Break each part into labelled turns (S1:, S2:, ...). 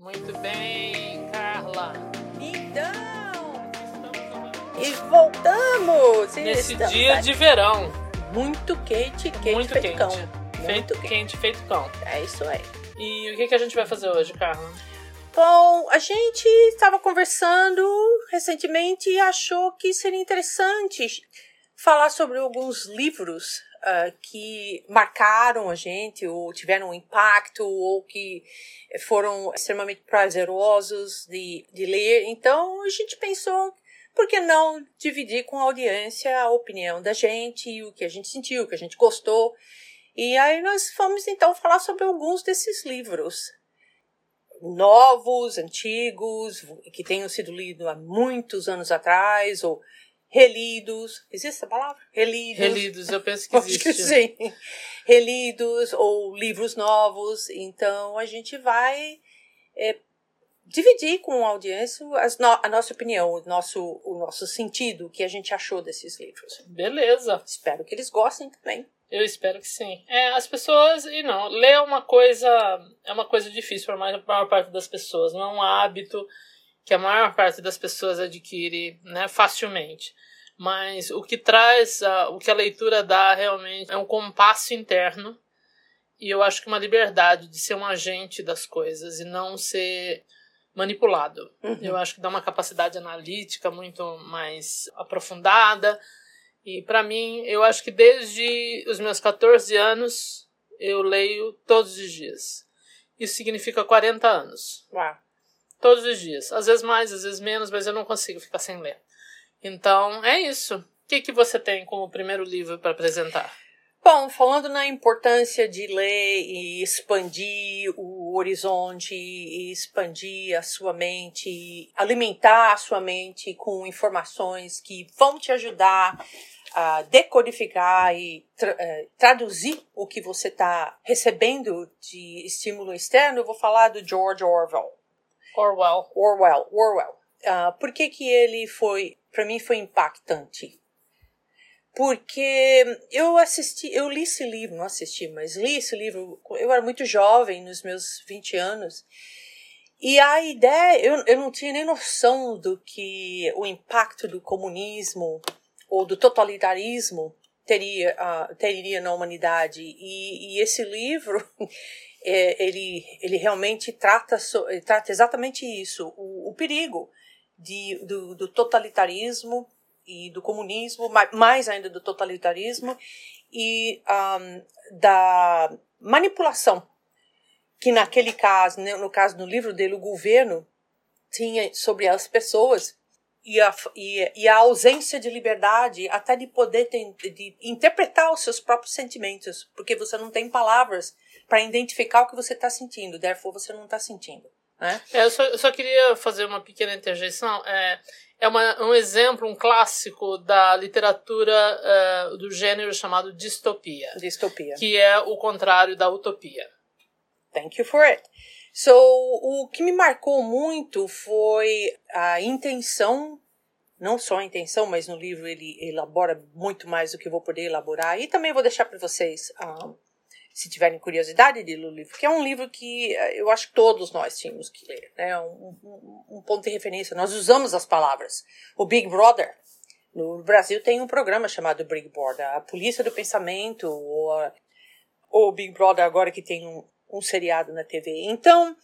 S1: Muito bem, Carla.
S2: Então, e voltamos! E
S1: nesse
S2: estamos
S1: dia de verão.
S2: Muito quente, quente,
S1: muito
S2: feito
S1: quente.
S2: cão.
S1: Feito
S2: Muito
S1: quente.
S2: quente.
S1: feito cão.
S2: É isso aí.
S1: E o que, que a gente vai fazer hoje, Carla?
S2: Bom, a gente estava conversando recentemente e achou que seria interessante falar sobre alguns livros ah, que marcaram a gente, ou tiveram um impacto, ou que foram extremamente prazerosos de, de ler. Então a gente pensou, por que não dividir com a audiência a opinião da gente, o que a gente sentiu, o que a gente gostou. E aí nós fomos então falar sobre alguns desses livros novos, antigos, que tenham sido lidos há muitos anos atrás, ou relidos. Existe essa palavra? Relidos.
S1: Relidos, eu penso que
S2: Acho que
S1: existe.
S2: sim. Relidos ou livros novos. Então a gente vai é, dividir com a audiência no- a nossa opinião, o nosso, o nosso sentido, o que a gente achou desses livros.
S1: Beleza.
S2: Espero que eles gostem também.
S1: Eu espero que sim. É, as pessoas, e não, ler é uma coisa, é uma coisa difícil para a maior, maior parte das pessoas, não é um hábito que a maior parte das pessoas adquire, né, facilmente. Mas o que traz, a- o que a leitura dá realmente é um compasso interno e eu acho que uma liberdade de ser um agente das coisas e não ser manipulado.
S2: Uhum.
S1: Eu acho que dá uma capacidade analítica muito mais aprofundada. E para mim, eu acho que desde os meus 14 anos eu leio todos os dias. Isso significa 40 anos.
S2: Uau.
S1: Todos os dias. Às vezes mais, às vezes menos, mas eu não consigo ficar sem ler. Então, é isso. O que, que você tem como primeiro livro para apresentar?
S2: Bom, falando na importância de ler e expandir o horizonte expandir a sua mente, alimentar a sua mente com informações que vão te ajudar a decodificar e tra- eh, traduzir o que você está recebendo de estímulo externo, eu vou falar do George Orwell.
S1: Orwell.
S2: Orwell, Orwell. Ah, por que que ele foi, para mim foi impactante? Porque eu assisti, eu li esse livro, não assisti, mas li esse livro, eu era muito jovem, nos meus 20 anos, e a ideia, eu, eu não tinha nem noção do que o impacto do comunismo ou do totalitarismo teria, ah, teria na humanidade. E, e esse livro, é, ele, ele realmente trata, ele trata exatamente isso, o, o perigo de, do, do totalitarismo e do comunismo, ma- mais ainda do totalitarismo e ahm, da manipulação que naquele caso, né, no caso do livro dele, o governo tinha sobre as pessoas e a, e, e a ausência de liberdade até de poder ter, de interpretar os seus próprios sentimentos, porque você não tem palavras para identificar o que você está sentindo, therefore você não está sentindo. Né?
S1: É, eu, só, eu só queria fazer uma pequena interjeição. É, é uma, um exemplo, um clássico da literatura é, do gênero chamado distopia,
S2: Distopia.
S1: que é o contrário da utopia.
S2: Thank you for it. So, o que me marcou muito foi a intenção, não só a intenção, mas no livro ele elabora muito mais do que eu vou poder elaborar. E também vou deixar para vocês, ah, se tiverem curiosidade de ler o livro, que é um livro que eh, eu acho que todos nós tínhamos que ler. É né? um, um, um ponto de referência. Nós usamos as palavras. O Big Brother. No Brasil tem um programa chamado Big Brother, a Polícia do Pensamento, ou, a, ou o Big Brother agora que tem um, um seriado na TV. Então,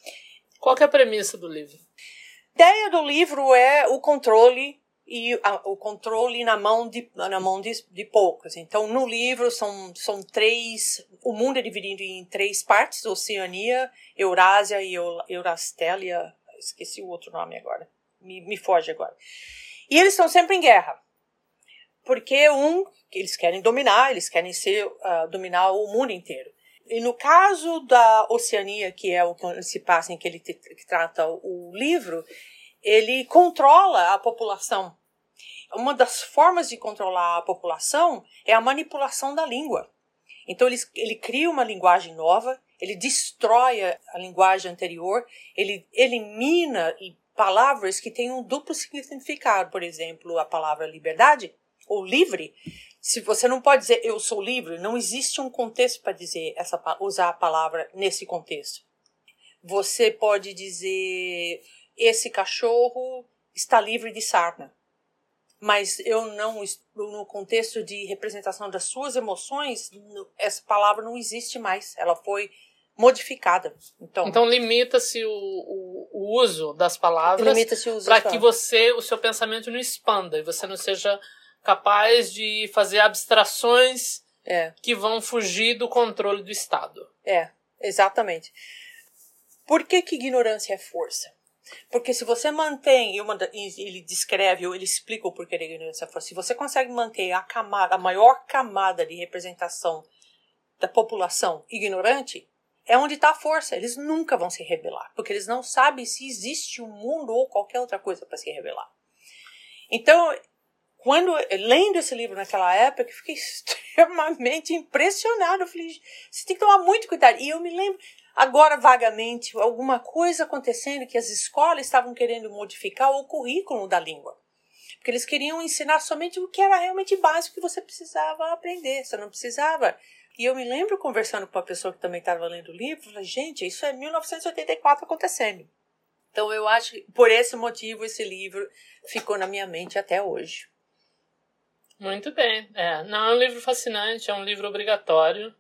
S1: Qual é a premissa do livro?
S2: a ideia do livro é o controle e a- o controle na mão de na mão de, de poucos. Então, no livro são são três, o mundo é dividido em três partes: Oceania, Eurásia e Eu- Eurastélia. Esqueci o outro nome agora. Me, me foge agora. E eles estão sempre em guerra. Porque um, eles querem dominar, eles querem ser ah, dominar o mundo inteiro. E no caso da Oceania, que é o que se passa em que ele te- que trata o livro, ele controla a população. Uma das formas de controlar a população é a manipulação da língua. Então ele, ele cria uma linguagem nova, ele destrói a, linguagem anterior, ele elimina palavras que têm um duplo significado. Por exemplo, a palavra liberdade ou livre. Se você não pode dizer eu sou livre, não existe um contexto para dizer essa usar a palavra nesse contexto. você pode dizer esse cachorro está livre de sarna. Mas eu não, no contexto de representação das suas emoções, essa palavra não existe mais. Ela foi modificada. Então,
S1: então limita-se o, o, o, uso das palavras para que você, o seu pensamento não expanda e você não seja capaz de fazer abstrações
S2: é.
S1: que vão fugir do controle do Estado.
S2: É, exatamente. Por que, que ignorância é força? Porque se você mantém, ele descreve ou ele explica o porquê da ignorância se você consegue manter a camada, a maior camada de representação da população ignorante, é onde está a força. Eles nunca vão se rebelar, porque eles não sabem se existe um mundo ou qualquer outra coisa para se rebelar. Então, quando lendo esse livro naquela época, eu fiquei extremamente impressionado. Eu falei, você tem que tomar muito cuidado. E eu me lembro, agora vagamente, alguma coisa acontecendo que as escolas estavam querendo modificar o currículo da língua. Porque eles queriam ensinar somente o que era realmente básico que você precisava aprender. Você não precisava e eu me lembro conversando com uma pessoa que também estava lendo o livro, falei, gente, isso é 1984 acontecendo. Então eu acho que por esse motivo esse livro ficou na minha mente até hoje.
S1: Muito bem. É, não é um livro fascinante, é um livro obrigatório.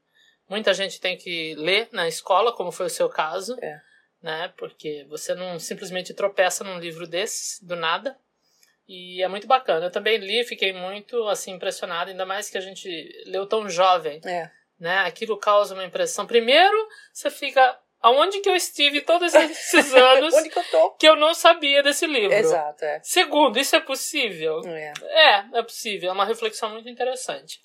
S1: Muita gente tem que ler na escola, como foi o seu caso.
S2: É.
S1: Né? Porque você não simplesmente tropeça num livro desses, do nada. E é muito bacana. Eu também li, fiquei muito assim impressionado, ainda mais que a gente leu tão jovem.
S2: É
S1: né? Aquilo causa uma impressão. Primeiro, você fica aonde que eu estive todos esses anos
S2: Onde que, eu
S1: que eu não sabia desse livro.
S2: Exato, é.
S1: Segundo, isso é possível?
S2: É.
S1: é, é possível. É uma reflexão muito interessante.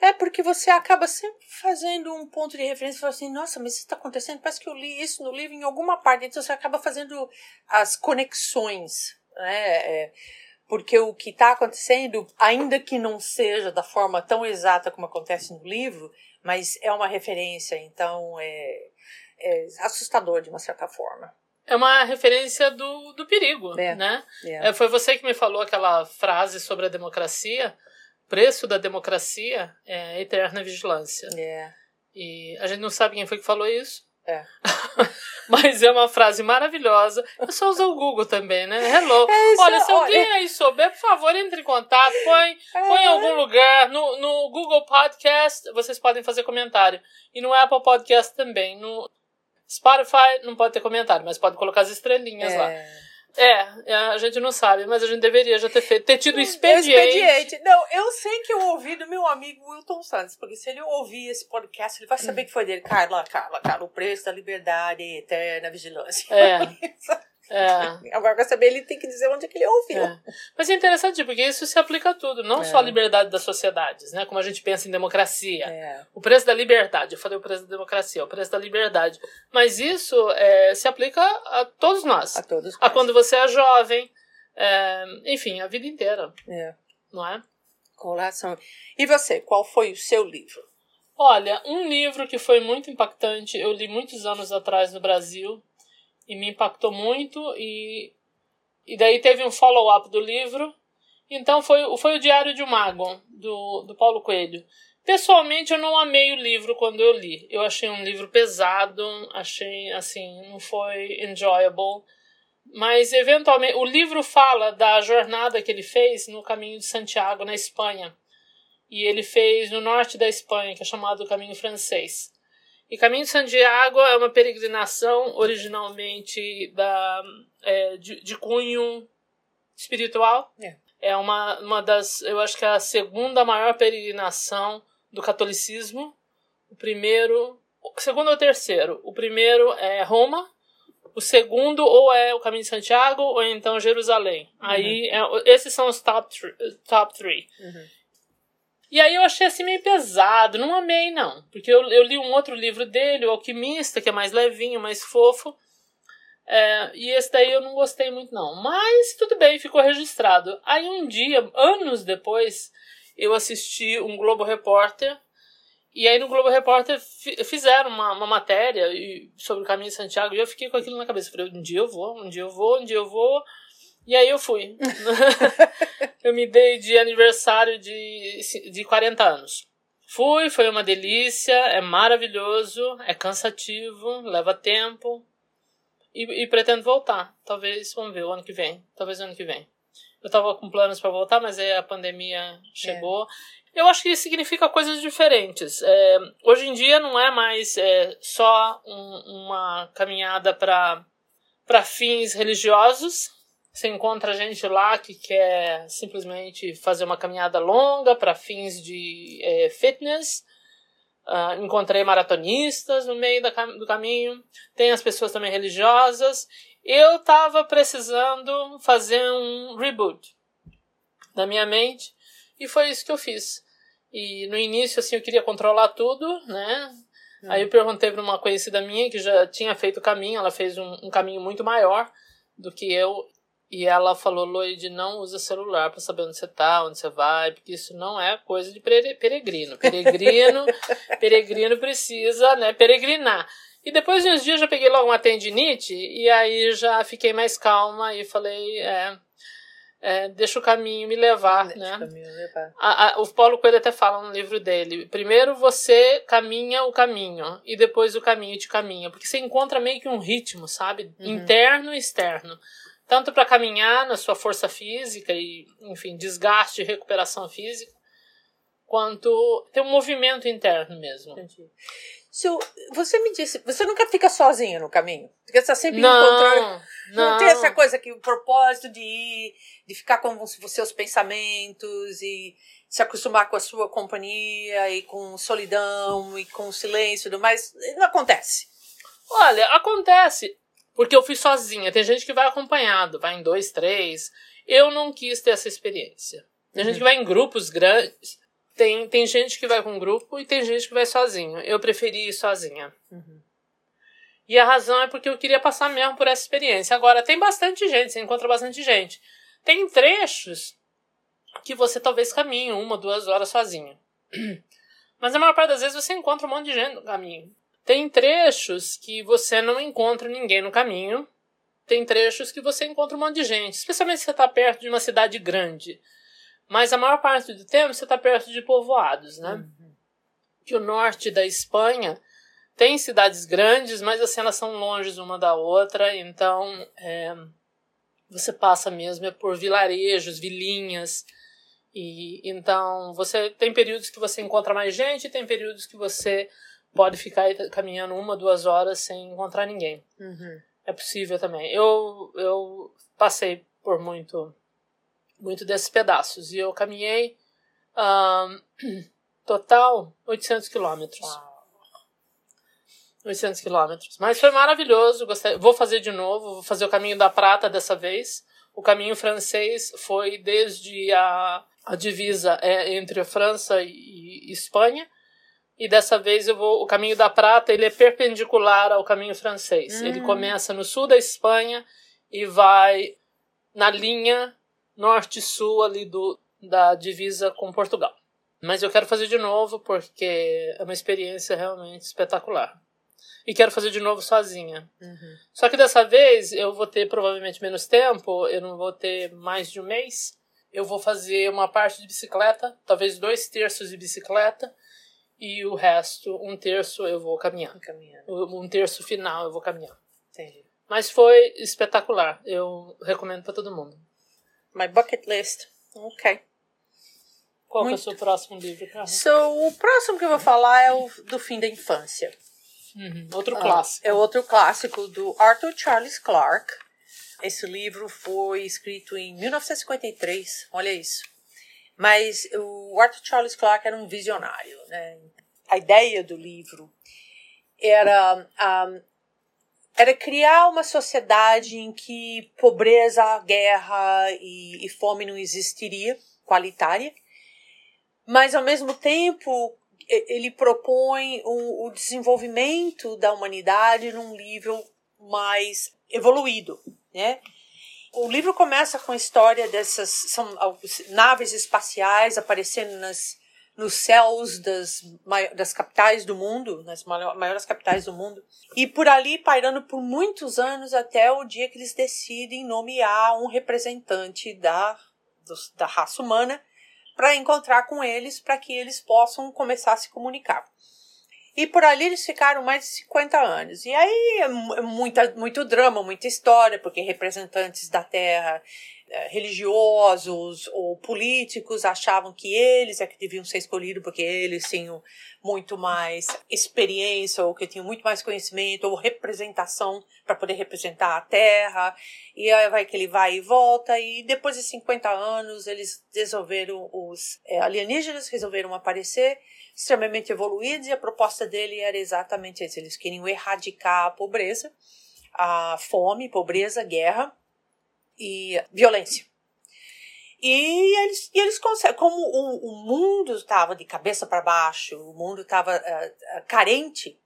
S2: É porque você acaba sempre fazendo um ponto de referência e fala assim, nossa, mas isso está acontecendo, parece que eu li isso no livro em alguma parte. Então você acaba fazendo as conexões. Né? É, porque o que está acontecendo, ainda que não seja da forma tão exata como acontece no livro, mas é uma referência, então é, é assustador de uma certa forma.
S1: É uma referência do, do perigo,
S2: é,
S1: né?
S2: É.
S1: é foi você que me falou aquela frase sobre a democracia. Preço da democracia é eterna vigilância.
S2: É.
S1: E a gente não sabe quem foi que falou isso.
S2: É.
S1: Mas é uma frase maravilhosa. É só usar o Google também, né? Hello. É isso, olha, se alguém olha. aí souber, por favor, entre em contato, põe, é. põe em algum lugar. No, no Google Podcast, vocês podem fazer comentário. E no Apple Podcast também. No Spotify não pode ter comentário, mas pode colocar as estrelinhas
S2: é.
S1: lá. É, é, a gente não sabe, mas a gente deveria já ter feito, ter tido expediente.
S2: expediente. Não, eu sei que eu ouvi do meu amigo Wilton Santos, porque se ele ouvir esse podcast, ele vai saber que foi dele. Carla, Carla, Carla, o preço da liberdade, eterna vigilância.
S1: É. É.
S2: Agora, pra saber, ele tem que dizer onde é que ele ouviu.
S1: É. Mas é interessante, porque isso se aplica a tudo, não é. só a liberdade das sociedades, né? Como a gente pensa em democracia.
S2: É.
S1: O preço da liberdade, eu falei o preço da democracia, o preço da liberdade. Mas isso é, se aplica a todos nós.
S2: A todos.
S1: A quando você é jovem, é, enfim, a vida inteira.
S2: É.
S1: Não é?
S2: Com relação. E você, qual foi o seu livro?
S1: Olha, um livro que foi muito impactante, eu li muitos anos atrás no Brasil, e me impactou muito e e daí teve um follow-up do livro. Então foi, foi o Diário de um Mago, do, do Paulo Coelho. Pessoalmente eu não amei o livro quando eu li. Eu achei um livro pesado, achei assim, não foi enjoyable. Mas eventualmente o livro fala da jornada que ele fez no caminho de Santiago na Espanha. E ele fez no norte da Espanha, que é chamado Caminho Francês. E Caminho de Santiago é uma peregrinação originalmente da, é, de, de, cunho espiritual.
S2: É.
S1: é uma, uma das, eu acho que é a segunda maior peregrinação do catolicismo. O primeiro, o segundo ou terceiro. O primeiro é Roma, o segundo ou é o Caminho de Santiago ou então Jerusalém. Uhum. Aí é, esses são os top, top three.
S2: Uhum.
S1: E aí eu achei assim meio pesado, não amei não, porque eu, eu li um outro livro dele, O Alquimista, que é mais levinho, mais fofo, é, e esse daí eu não gostei muito não, mas tudo bem, ficou registrado. Aí um dia, anos depois, eu assisti um Globo Repórter, e aí no Globo Repórter fizeram uma, uma matéria sobre o Caminho de Santiago, e eu fiquei com aquilo na cabeça, falei, um dia eu vou, um dia eu vou, um dia eu vou... E aí eu fui. eu me dei de aniversário de, de 40 anos. Fui, foi uma delícia, é maravilhoso, é cansativo, leva tempo. e, e, pretendo voltar. Talvez, vamos ver, o ano que vem. Talvez o ano que vem. Eu estava com planos para voltar, mas aí a pandemia chegou. É. Eu acho que significa coisas diferentes. É, hoje em dia não é mais é, só um, uma caminhada para fins religiosos. Você encontra gente lá que quer simplesmente fazer uma caminhada longa para fins de é, fitness. Uh, encontrei maratonistas no meio da, do caminho. Tem as pessoas também religiosas. Eu estava precisando fazer um reboot na minha mente e foi isso que eu fiz. E no início, assim, eu queria controlar tudo, né? Hum. Aí eu perguntei para uma conhecida minha que já tinha feito o caminho, ela fez um, um caminho muito maior do que eu e ela falou, Lloyd, não usa celular para saber onde você tá, onde você vai, porque isso não é coisa de peregrino. Peregrino, peregrino precisa, né, peregrinar. E depois de uns dias eu já peguei logo uma tendinite e aí já fiquei mais calma e falei, é, é deixa o caminho me levar, deixa né? O, caminho levar. A, a, o Paulo Coelho até fala no livro dele, primeiro você caminha o caminho e depois o caminho te caminha, porque você encontra meio que um ritmo, sabe? Uhum. Interno e externo tanto para caminhar na sua força física e, enfim, desgaste e recuperação física, quanto ter um movimento interno mesmo. Entendi.
S2: So, você me disse, você nunca fica sozinho no caminho? Porque você está sempre
S1: não,
S2: encontrando.
S1: Não.
S2: não tem essa coisa que o propósito de ir, de ficar com os seus pensamentos e se acostumar com a sua companhia e com solidão e com silêncio e tudo mais. Não acontece.
S1: Olha, acontece. Porque eu fui sozinha. Tem gente que vai acompanhado, vai em dois, três. Eu não quis ter essa experiência. Tem uhum. gente que vai em grupos grandes. Tem, tem gente que vai com grupo e tem gente que vai sozinho. Eu preferi ir sozinha. Uhum. E a razão é porque eu queria passar mesmo por essa experiência. Agora, tem bastante gente, você encontra bastante gente. Tem trechos que você talvez caminhe uma, duas horas sozinho. Mas a maior parte das vezes você encontra um monte de gente no caminho. Tem trechos que você não encontra ninguém no caminho. Tem trechos que você encontra um monte de gente, especialmente se você está perto de uma cidade grande. Mas a maior parte do tempo você está perto de povoados, né? Uhum. Que o norte da Espanha tem cidades grandes, mas assim, elas são longe uma da outra, então é, você passa mesmo é por vilarejos, vilinhas. E então você tem períodos que você encontra mais gente, tem períodos que você pode ficar caminhando uma, duas horas sem encontrar ninguém. Uhum. É possível também. Eu, eu passei por muito, muito desses pedaços e eu caminhei um, total 800 quilômetros. 800 quilômetros. Mas foi maravilhoso. Gostei. Vou fazer de novo. Vou fazer o caminho da prata dessa vez. O caminho francês foi desde a, a divisa é, entre a França e, e Espanha e dessa vez eu vou o caminho da prata ele é perpendicular ao caminho francês. Hum. Ele começa no sul da Espanha e vai na linha norte-sul ali do da divisa com Portugal. Mas eu quero fazer de novo porque é uma experiência realmente espetacular. E quero fazer de novo sozinha. Uhum. Só que dessa vez eu vou ter provavelmente menos tempo, eu não vou ter mais de um mês. Eu vou fazer uma parte de bicicleta, talvez dois terços de bicicleta, e o resto, um terço, eu vou caminhar.
S2: Caminhando.
S1: Um terço final eu vou caminhar.
S2: Entendi.
S1: Mas foi espetacular. Eu recomendo para todo mundo.
S2: My bucket list. Ok.
S1: Qual Muito... é o seu próximo livro?
S2: So, o próximo que eu vou falar é o do fim da infância.
S1: Uhum. Outro ah, clássico.
S2: É outro clássico do Arthur Charles Clarke. Esse livro foi escrito em 1953. Olha isso. Mas o Arthur Charles Clarke era um visionário. Né? A ideia do livro era, um, era criar uma sociedade em que pobreza, guerra e, e fome não existiria, qualitária, mas ao mesmo tempo ele propõe o, o desenvolvimento da humanidade num nível mais evoluído, né? O livro começa com a história dessas são naves espaciais aparecendo nas, nos céus das, das capitais do mundo, nas maiores capitais do mundo, e por ali pairando por muitos anos até o dia que eles decidem nomear um representante da, da raça humana para encontrar com eles, para que eles possam começar a se comunicar. E por ali eles ficaram mais de 50 anos. E aí é muita, muito drama, muita história, porque representantes da terra eh, religiosos ou políticos achavam que eles é que deviam ser escolhidos porque eles tinham muito mais experiência ou que tinham muito mais conhecimento ou representação para poder representar a Terra e aí vai que ele vai e volta e depois de 50 anos eles resolveram os é, alienígenas resolveram aparecer extremamente evoluídos e a proposta dele era exatamente essa eles queriam erradicar a pobreza a fome pobreza guerra e violência. E eles, e eles conseguem, como o, o mundo estava de cabeça para baixo, o mundo estava uh, uh, carente,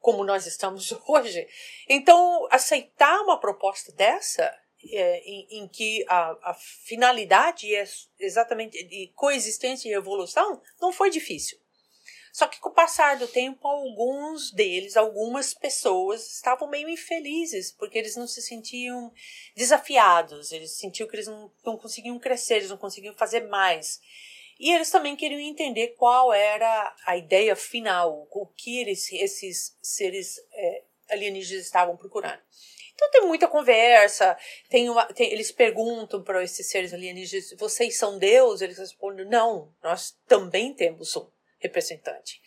S2: como nós estamos hoje, então aceitar uma proposta dessa, é, em, em, que a, a finalidade é exatamente de coexistência e evolução, não foi difícil. Só que com o passar do tempo, alguns deles, algumas pessoas estavam meio infelizes, porque eles não se sentiam desafiados, eles sentiam que eles não, não conseguiam crescer, eles não conseguiam fazer mais. E eles também queriam entender qual era a ideia final, o que eles, esses seres é, alienígenas estavam procurando. Então tem muita conversa, tem uma, tem, eles perguntam para esses seres alienígenas, vocês são Deus? Eles respondem, não, nós também temos um representante.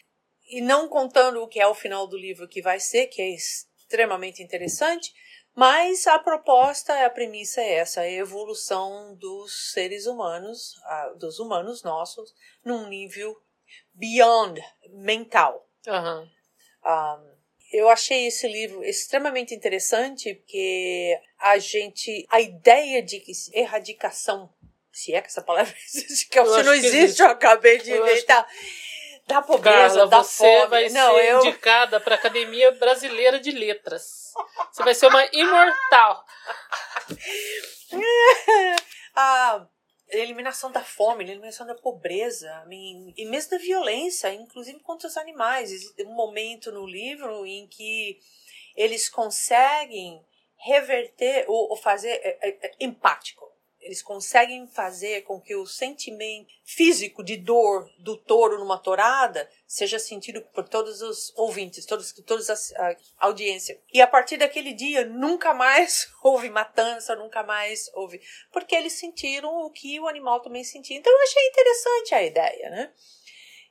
S2: E não contando o que é o final do livro que vai ser, que é extremamente interessante, mas a proposta, a premissa é essa, a evolução dos seres humanos, dos humanos nossos, num nível beyond mental.
S1: Uhum.
S2: Um, eu achei esse livro extremamente interessante porque a gente, a ideia de erradicação, se é que essa palavra existe, que se não existe, existe, eu acabei de inventar da pobreza, Carla,
S1: da
S2: você fome.
S1: vai
S2: não,
S1: ser
S2: eu...
S1: indicada para a Academia Brasileira de Letras. Você vai ser uma imortal.
S2: a eliminação da fome, eliminação da pobreza, e mesmo da violência, inclusive contra os animais. Um momento no livro em que eles conseguem reverter ou, fazer é, é, é, empático eles conseguem fazer com que o sentimento físico de dor do touro numa torada seja sentido por todos os ouvintes, todos, toda a, audiência. E a partir daquele dia, nunca mais houve matança, nunca mais houve. Porque eles sentiram o que o animal também sentia. Então eu achei interessante a ideia, né?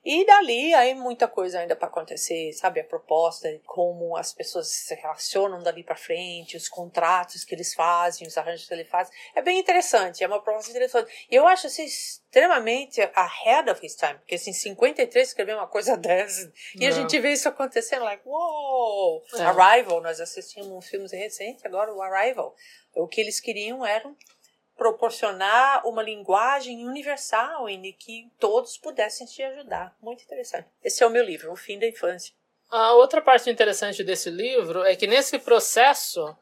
S2: E dali aí muita coisa ainda para acontecer, sabe? A proposta, como as pessoas se relacionam dali para frente, os contratos que eles fazem, os arranjos que eles fazem. É bem interessante, é uma proposta interessante. E eu acho assim, extremamente ahead of his time, porque assim, 53 escreveu uma coisa dessa, e Não. a gente vê isso acontecendo, like, wow! É. Arrival, nós assistimos um filme recente, agora o Arrival. O que eles queriam era proporcionar uma linguagem universal em que todos pudessem te ajudar. Muito interessante. Esse é o meu livro, O Fim da Infância.
S1: A outra parte interessante desse livro é que nesse processo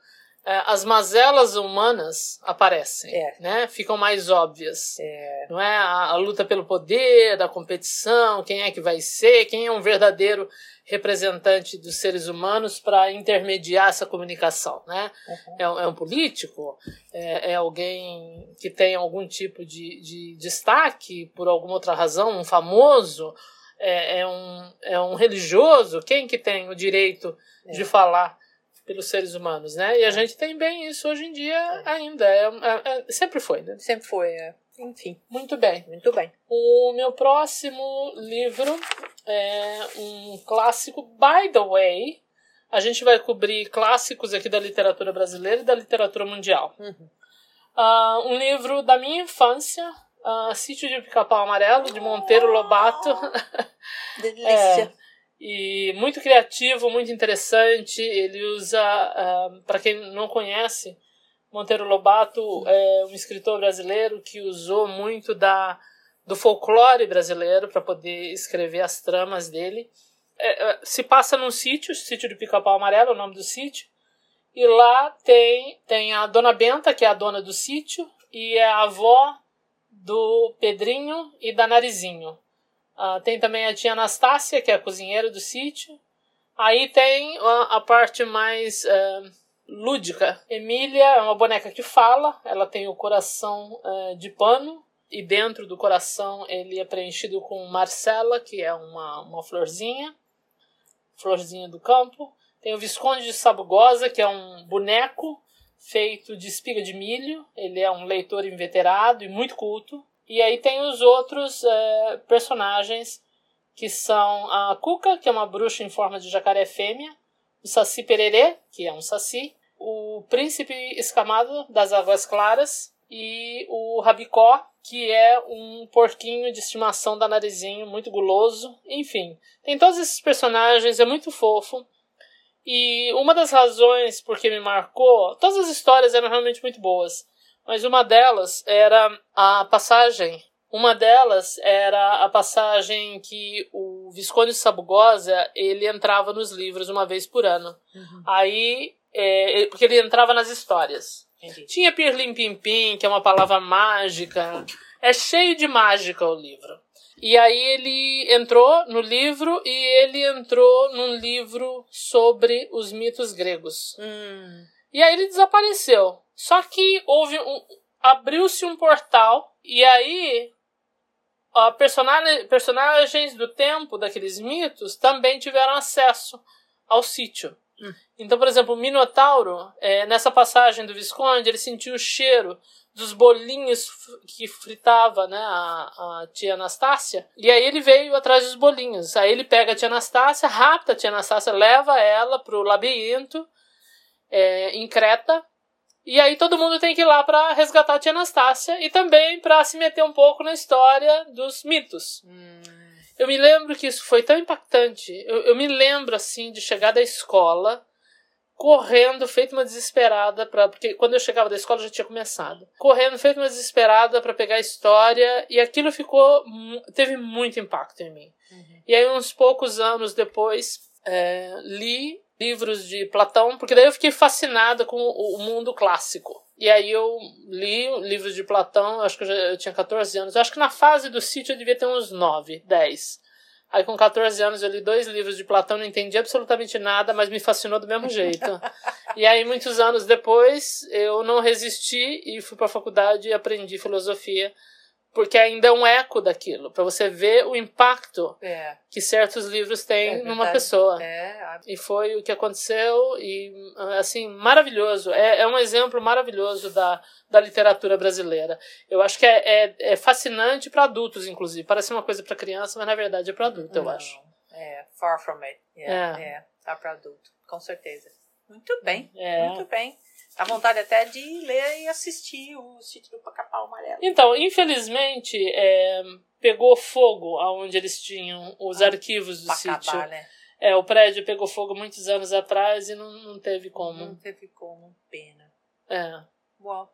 S1: as mazelas humanas aparecem, é. né? Ficam mais óbvias.
S2: É.
S1: Não é a, a, luta pelo poder, a competição, quem é que vai ser, quem é um verdadeiro representante dos seres humanos para intermediar essa comunicação, né? Uhum. É, é, um político, é, é, alguém que tem algum tipo de, de destaque por alguma outra razão, um famoso, é, é, um, é um religioso, quem que tem o direito de é. falar pelos seres humanos, né? E a é. gente tem bem isso hoje em dia é. ainda. É, é, é, sempre foi, né?
S2: Sempre foi, é. Enfim.
S1: Muito bem.
S2: Muito bem.
S1: O meu próximo livro é um clássico, By the Way. A gente vai cobrir clássicos aqui da literatura brasileira e da literatura mundial.
S2: Uhum.
S1: Uh, um livro da minha infância, uh, Sítio de Pica-Pau Amarelo, de Monteiro Lobato.
S2: Delícia.
S1: e muito criativo, muito interessante. Ele usa, uh, para quem não conhece, Monteiro Lobato é um escritor brasileiro que usou muito da, do folclore brasileiro para poder escrever as tramas dele. É, é, se passa num sítio, sítio do Pica-Pau Amarelo, é o nome do sítio, e lá tem, tem a Dona Benta, que é a dona do sítio, e é a avó do Pedrinho e da Narizinho. Uh, tem também a tia Anastácia, que é a cozinheira do sítio. Aí tem a, a parte mais uh, lúdica. Emília é uma boneca que fala, ela tem o coração uh, de pano, e dentro do coração ele é preenchido com Marcela, que é uma, uma florzinha. Florzinha do Campo. Tem o Visconde de Sabugosa, que é um boneco feito de espiga de milho. Ele é um leitor inveterado e muito culto. E aí tem os outros é, personagens que são a Cuca, que é uma bruxa em forma de jacaré fêmea, o Saci Pererê, que é um saci, o Príncipe Escamado das Águas Claras e o Rabicó, que é um porquinho de estimação da narizinho, muito guloso. Enfim, tem todos esses personagens, é muito fofo. E uma das razões por que me marcou, todas as histórias eram realmente muito boas, mas uma delas era a passagem. Uma delas era a passagem que o Visconde de Sabugosa ele entrava nos livros uma vez por ano. Uhum. Aí, é, porque ele entrava nas histórias. Entendi. Tinha Pirlim Pim Pim, que é uma palavra mágica. É cheio de mágica o livro. E aí ele entrou no livro e ele entrou num livro sobre os mitos gregos. Hum. E aí ele desapareceu. Só que houve um. abriu-se um portal e aí a personagem, personagens do tempo daqueles mitos também tiveram acesso ao sítio. Hum. Então, por exemplo, o Minotauro, é, nessa passagem do Visconde, ele sentiu o cheiro dos bolinhos que fritava né, a, a tia Anastácia. E aí ele veio atrás dos bolinhos. Aí ele pega a tia Anastácia, rapta a tia Anastácia, leva ela pro labirinto é, em Creta. E aí todo mundo tem que ir lá para resgatar a tia Anastácia e também para se meter um pouco na história dos mitos. Hum. Eu me lembro que isso foi tão impactante. Eu, eu me lembro assim de chegar da escola correndo, feito uma desesperada para porque quando eu chegava da escola já tinha começado. Correndo, feito uma desesperada para pegar a história e aquilo ficou teve muito impacto em mim. Uhum. E aí uns poucos anos depois é, li livros de Platão, porque daí eu fiquei fascinada com o mundo clássico. E aí eu li livros de Platão, acho que eu, já, eu tinha 14 anos. Eu acho que na fase do sítio eu devia ter uns 9, 10. Aí com 14 anos eu li dois livros de Platão, não entendi absolutamente nada, mas me fascinou do mesmo jeito. e aí muitos anos depois eu não resisti e fui para a faculdade e aprendi filosofia porque ainda é um eco daquilo, para você ver o impacto é. que certos livros têm é numa pessoa. É. E foi o que aconteceu, e assim, maravilhoso. É, é um exemplo maravilhoso da, da literatura brasileira. Eu acho que é, é, é fascinante para adultos, inclusive. Parece uma coisa para criança, mas na verdade é para adulto, eu acho.
S2: É, far from it. Yeah, é, é tá para adulto, com certeza. Muito bem, muito bem. Dá vontade até de ler e assistir o sítio do Pacapau Amarelo.
S1: Então, infelizmente, é, pegou fogo aonde eles tinham os ah, arquivos do sítio. Né? É, o prédio pegou fogo muitos anos atrás e não, não teve como.
S2: Não teve como, pena.
S1: É.
S2: Uau.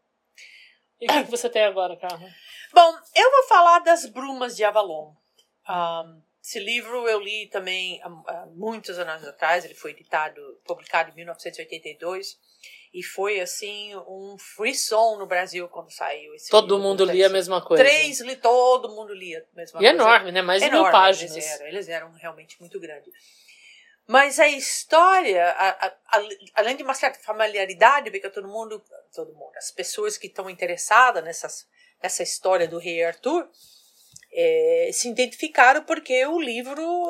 S1: E o que, que, você tem agora, Carla?
S2: Bom, eu vou falar das Brumas de Avalon. Um, esse livro eu li também há, há muitos anos atrás, ele foi editado, publicado em 1982. E foi assim um frisson no Brasil quando saiu
S1: Todo livro, mundo lia a mesma coisa.
S2: Três li, todo mundo lia a mesma
S1: e
S2: coisa.
S1: E enorme, né? Mais de mil páginas.
S2: Eles eram, eles eram realmente muito grandes. Mas a história, a, a, a, além de uma certa familiaridade, porque todo mundo, todo mundo, as pessoas que estão interessadas nessas, nessa história do rei Arthur, é, se identificaram porque o livro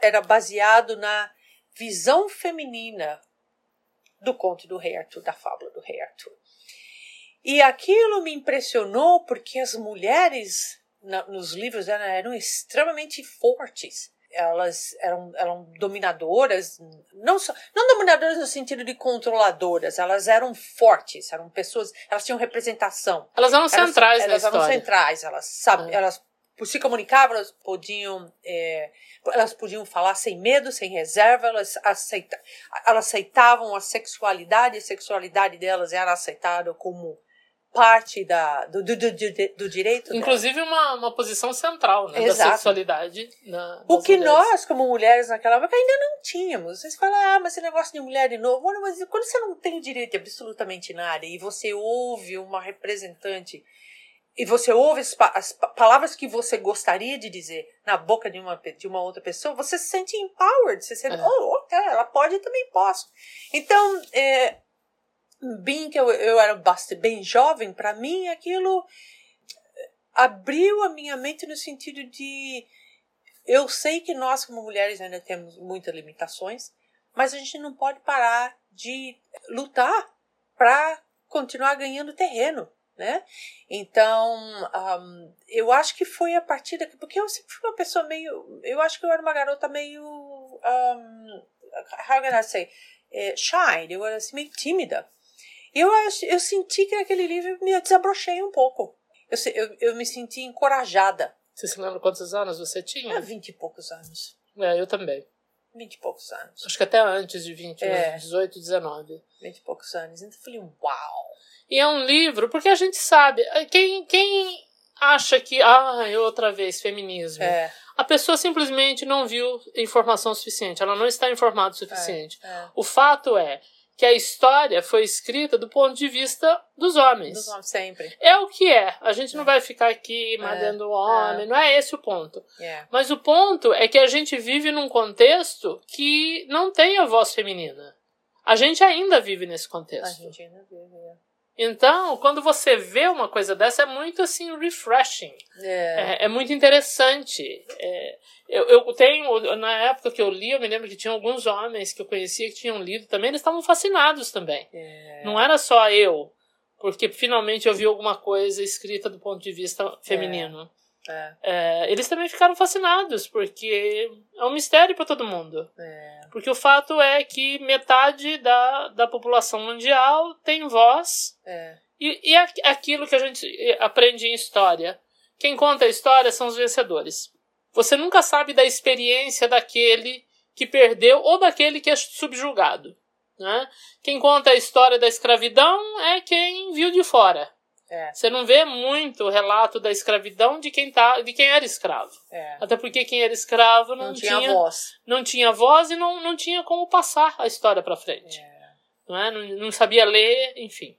S2: era baseado na visão feminina do conto do rei Arthur, da fábula do rei Arthur. E aquilo me impressionou porque as mulheres na, nos livros eram, eram, extremamente fortes. Elas eram, eram dominadoras, não, só, não dominadoras no sentido de controladoras, elas eram fortes, eram pessoas, elas tinham representação.
S1: Elas eram centrais
S2: elas,
S1: elas
S2: eram centrais, elas, sabe, é. elas se comunicavam, elas podiam, é, elas podiam falar sem medo, sem reserva, elas, aceita, elas aceitavam a sexualidade, a sexualidade delas era aceitada como parte da, do, do, do, do direito.
S1: Inclusive uma, uma posição central né, da sexualidade. Na,
S2: o que mulheres. nós, como mulheres naquela época, ainda não tínhamos. Vocês falam, ah, mas esse negócio de mulher de novo. Mas quando você não tem direito absolutamente nada e você ouve uma representante e você ouve as, as, palavras que você gostaria de dizer na boca de uma, de uma outra pessoa, você se sente empowered, você sente, é. oh, okay, ela pode, eu também posso. Então, é, bem que eu, eu era bastante, bem jovem, para mim aquilo abriu a minha mente no sentido de eu sei que nós, como mulheres, ainda temos muitas limitações, mas a gente não pode parar de lutar para continuar ganhando terreno, né? Então, um, eu acho que foi a partir daqui, porque eu sempre fui uma pessoa meio, eu acho que eu era uma garota meio, um, how can I say, é, shy, eu era assim, meio tímida. Eu, eu senti que naquele livro me desabrochei um pouco. Eu, eu, eu me senti encorajada.
S1: Você se lembra quantos anos você tinha?
S2: Ah, vinte e poucos anos.
S1: É, eu também.
S2: Vinte e poucos anos.
S1: Acho que até antes de 20, é. 18, 19.
S2: Vinte e poucos anos. Então eu falei, uau!
S1: E é um livro, porque a gente sabe, quem, quem acha que, ah, outra vez, feminismo.
S2: É.
S1: A pessoa simplesmente não viu informação suficiente, ela não está informada o suficiente.
S2: É, é.
S1: O fato é que a história foi escrita do ponto de vista dos homens.
S2: Dos homens, sempre.
S1: É o que é. A gente não vai ficar aqui mandando o homem, não é esse o ponto. Mas o ponto é que a gente vive num contexto que não tem a voz feminina. A gente ainda vive nesse contexto.
S2: A gente ainda vive, é.
S1: Então, quando você vê uma coisa dessa, é muito assim, refreshing.
S2: É,
S1: é, é muito interessante. É, eu, eu tenho, na época que eu li, eu me lembro que tinha alguns homens que eu conhecia que tinham lido também, eles estavam fascinados também.
S2: É.
S1: Não era só eu, porque finalmente eu vi alguma coisa escrita do ponto de vista feminino.
S2: É.
S1: É, eles também ficaram fascinados, porque é um mistério para todo mundo.
S2: É.
S1: Porque o fato é que metade da, da população mundial tem voz.
S2: É.
S1: E, e é aquilo que a gente aprende em história. Quem conta a história são os vencedores. Você nunca sabe da experiência daquele que perdeu ou daquele que é subjugado. Né? Quem conta a história da escravidão é quem viu de fora.
S2: É.
S1: Você não vê muito o relato da escravidão de quem, tá, de quem era escravo.
S2: É.
S1: Até porque quem era escravo não,
S2: não
S1: tinha,
S2: tinha, voz.
S1: Não tinha voz e não, não tinha como passar a história para frente.
S2: É.
S1: Não, é? Não, não, sabia ler, enfim.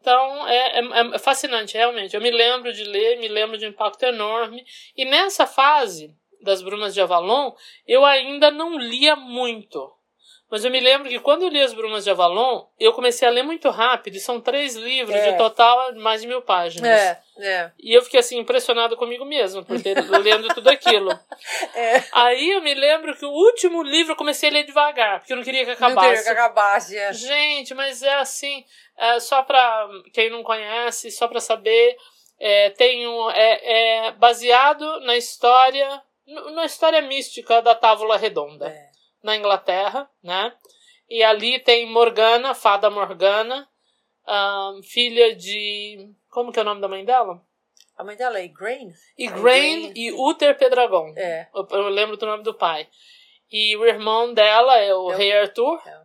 S1: Então é, é, é, fascinante, realmente. Eu me lembro de ler, me lembro de um impacto enorme. E nessa fase das Brumas de Avalon, eu ainda não lia muito. Mas eu me lembro que quando eu li As Brumas de Avalon, eu comecei a ler muito rápido, e são três livros
S2: É.
S1: de total mais de mil páginas.
S2: É, é.
S1: E eu fiquei assim, impressionado comigo mesmo, por ter lendo tudo aquilo.
S2: É.
S1: Aí eu me lembro que o último livro eu comecei a ler devagar, porque eu não queria que
S2: Não
S1: acabasse.
S2: queria que acabasse. é.
S1: Gente, mas é assim, é, só pra quem não conhece, só pra saber, é, tem um, é, é baseado na história, na história mística da Távola Redonda
S2: É.
S1: na Inglaterra, né? E ali tem Morgana, Fada Morgana, filha de. Como que é o nome da mãe dela?
S2: A mãe dela é Grain?
S1: Igraine e Uther Pedragon.
S2: É.
S1: Eu, eu lembro do nome do pai. E o irmão dela é o
S2: É
S1: Rei Arthur.
S2: é.